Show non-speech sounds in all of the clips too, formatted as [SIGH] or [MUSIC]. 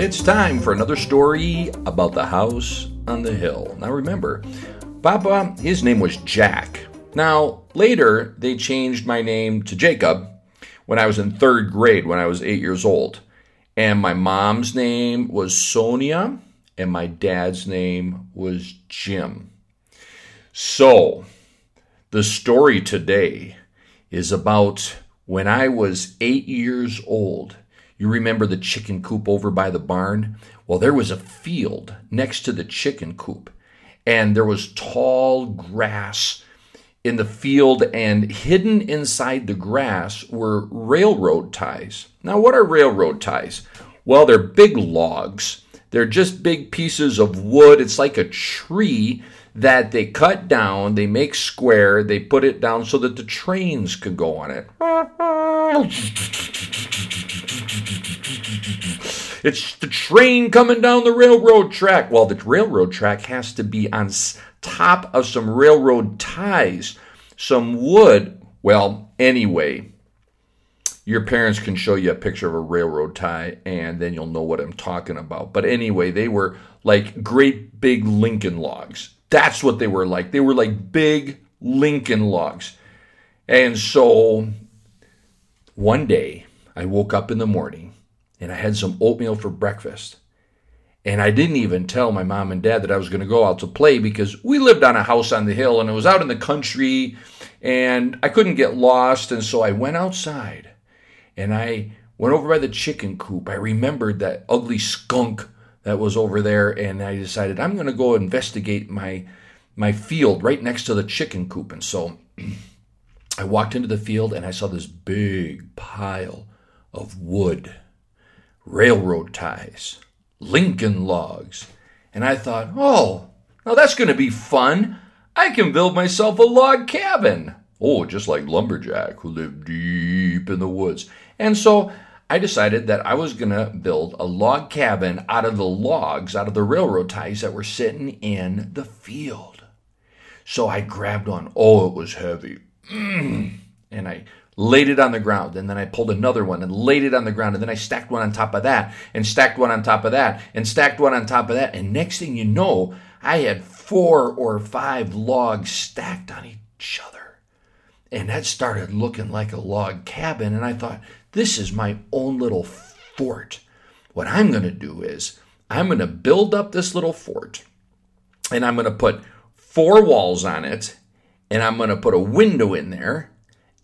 It's time for another story about the house on the hill. Now remember, Papa, his name was Jack. Now, later, they changed my name to Jacob when I was in third grade, when I was eight years old. And my mom's name was Sonia, and my dad's name was Jim. So, the story today is about when I was eight years old. You remember the chicken coop over by the barn? Well, there was a field next to the chicken coop, and there was tall grass in the field, and hidden inside the grass were railroad ties. Now, what are railroad ties? Well, they're big logs. They're just big pieces of wood. It's like a tree that they cut down, they make square, they put it down so that the trains could go on it. [LAUGHS] It's the train coming down the railroad track. Well, the railroad track has to be on top of some railroad ties, some wood. Well, anyway, your parents can show you a picture of a railroad tie and then you'll know what I'm talking about. But anyway, they were like great big Lincoln logs. That's what they were like. They were like big Lincoln logs. And so one day I woke up in the morning and I had some oatmeal for breakfast. And I didn't even tell my mom and dad that I was going to go out to play because we lived on a house on the hill and it was out in the country and I couldn't get lost. And so I went outside and I went over by the chicken coop. I remembered that ugly skunk that was over there and I decided I'm going to go investigate my my field right next to the chicken coop. And so [CLEARS THROAT] I walked into the field and I saw this big pile of wood, railroad ties, Lincoln logs. And I thought, oh, now that's going to be fun. I can build myself a log cabin. Oh, just like Lumberjack, who lived deep in the woods. And so I decided that I was going to build a log cabin out of the logs, out of the railroad ties that were sitting in the field. So I grabbed on. Oh, it was heavy. Mm. And I laid it on the ground. And then I pulled another one and laid it on the ground. And then I stacked one on top of that and stacked one on top of that and stacked one on top of that. And next thing you know, I had four or five logs stacked on each other. And that started looking like a log cabin. And I thought, this is my own little fort. What I'm going to do is I'm going to build up this little fort and I'm going to put four walls on it and I'm going to put a window in there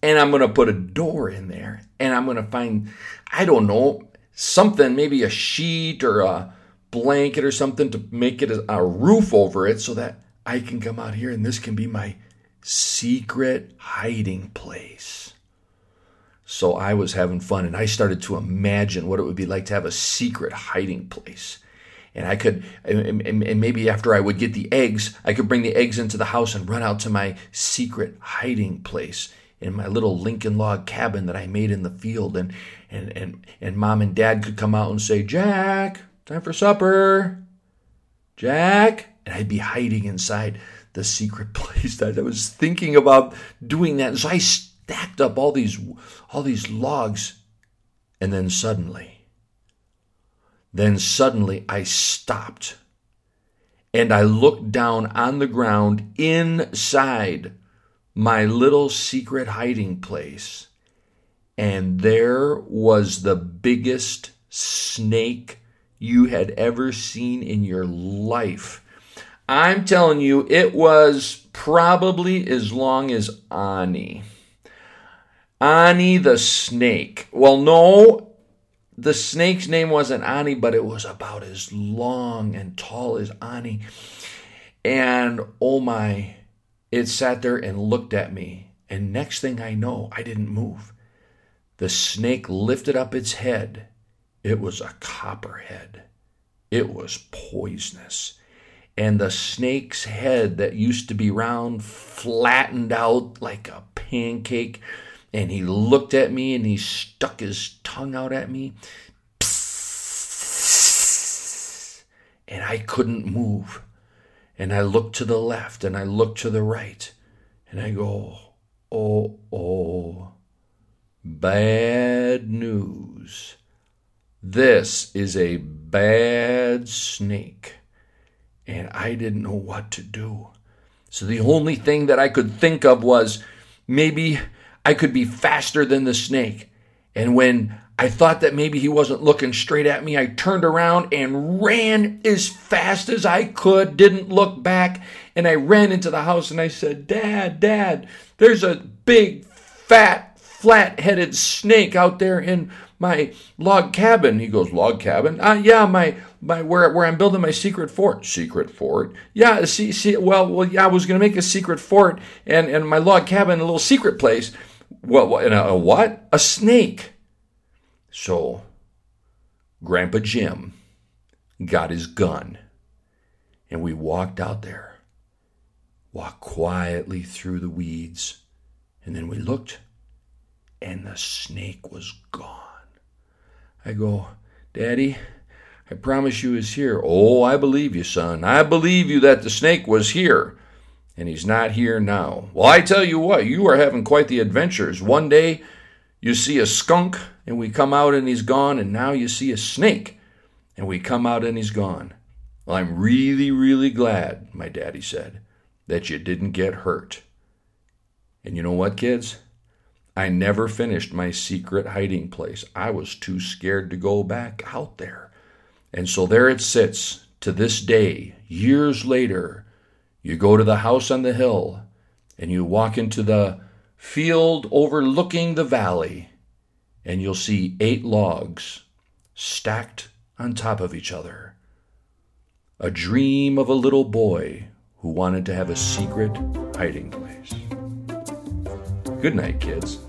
and I'm going to put a door in there and I'm going to find, I don't know, something, maybe a sheet or a blanket or something to make it a, roof over it so that I can come out here and this can be my secret hiding place. So I was having fun and I started to imagine what it would be like to have a secret hiding place and I could, and, and, maybe after I would get the eggs, I could bring the eggs into the house and run out to my secret hiding place in my little Lincoln log cabin that I made in the field, and and and and mom and dad could come out and say, "Jack, time for supper." Jack, and I'd be hiding inside the secret [LAUGHS] place that I was thinking about doing that. So I stacked up all these all these logs, and then suddenly then suddenly I stopped. And I looked down on the ground inside my little secret hiding place. And there was the biggest snake you had ever seen in your life. I'm telling you, it was probably as long as Ani. Ani the snake. Well, no, the snake's name wasn't Ani, but it was about as long and tall as Ani. And oh my, it sat there and looked at me. And next thing I know, I didn't move. The snake lifted up its head. It was a copperhead. It was poisonous. And the snake's head that used to be round flattened out like a pancake and he looked at me and he stuck his tongue out at me. And I couldn't move. And I look to the left and I look to the right. And I go, oh, oh, bad news. This is a bad snake. And I didn't know what to do. So the only thing that I could think of was maybe I could be faster than the snake. And when I thought that maybe he wasn't looking straight at me, I turned around and ran as fast as I could, didn't look back, and I ran into the house and I said, Dad, Dad, there's a big, fat, flat headed snake out there in my log cabin. He goes, Log cabin? Uh, yeah, my my where where I'm building my secret fort. Secret fort? Yeah, see see well well yeah, I was gonna make a secret fort and, and my log cabin, a little secret place. Well, in a, a what? A snake. So, Grandpa Jim got his gun, and we walked out there, walked quietly through the weeds, and then we looked, and the snake was gone. I go, Daddy, I promise you he's here. Oh, I believe you, son. I believe you that the snake was here and he's not here now. Well, I tell you what, you are having quite the adventures. One day you see a skunk and we come out and he's gone, and now you see a snake and we come out and he's gone. Well, I'm really, really glad, my daddy said, that you didn't get hurt. And you know what, kids? I never finished my secret hiding place. I was too scared to go back out there. And so there it sits to this day, years later you go to the house on the hill and you walk into the field overlooking the valley, and you'll see eight logs stacked on top of each other. A dream of a little boy who wanted to have a secret hiding place. Good night, kids.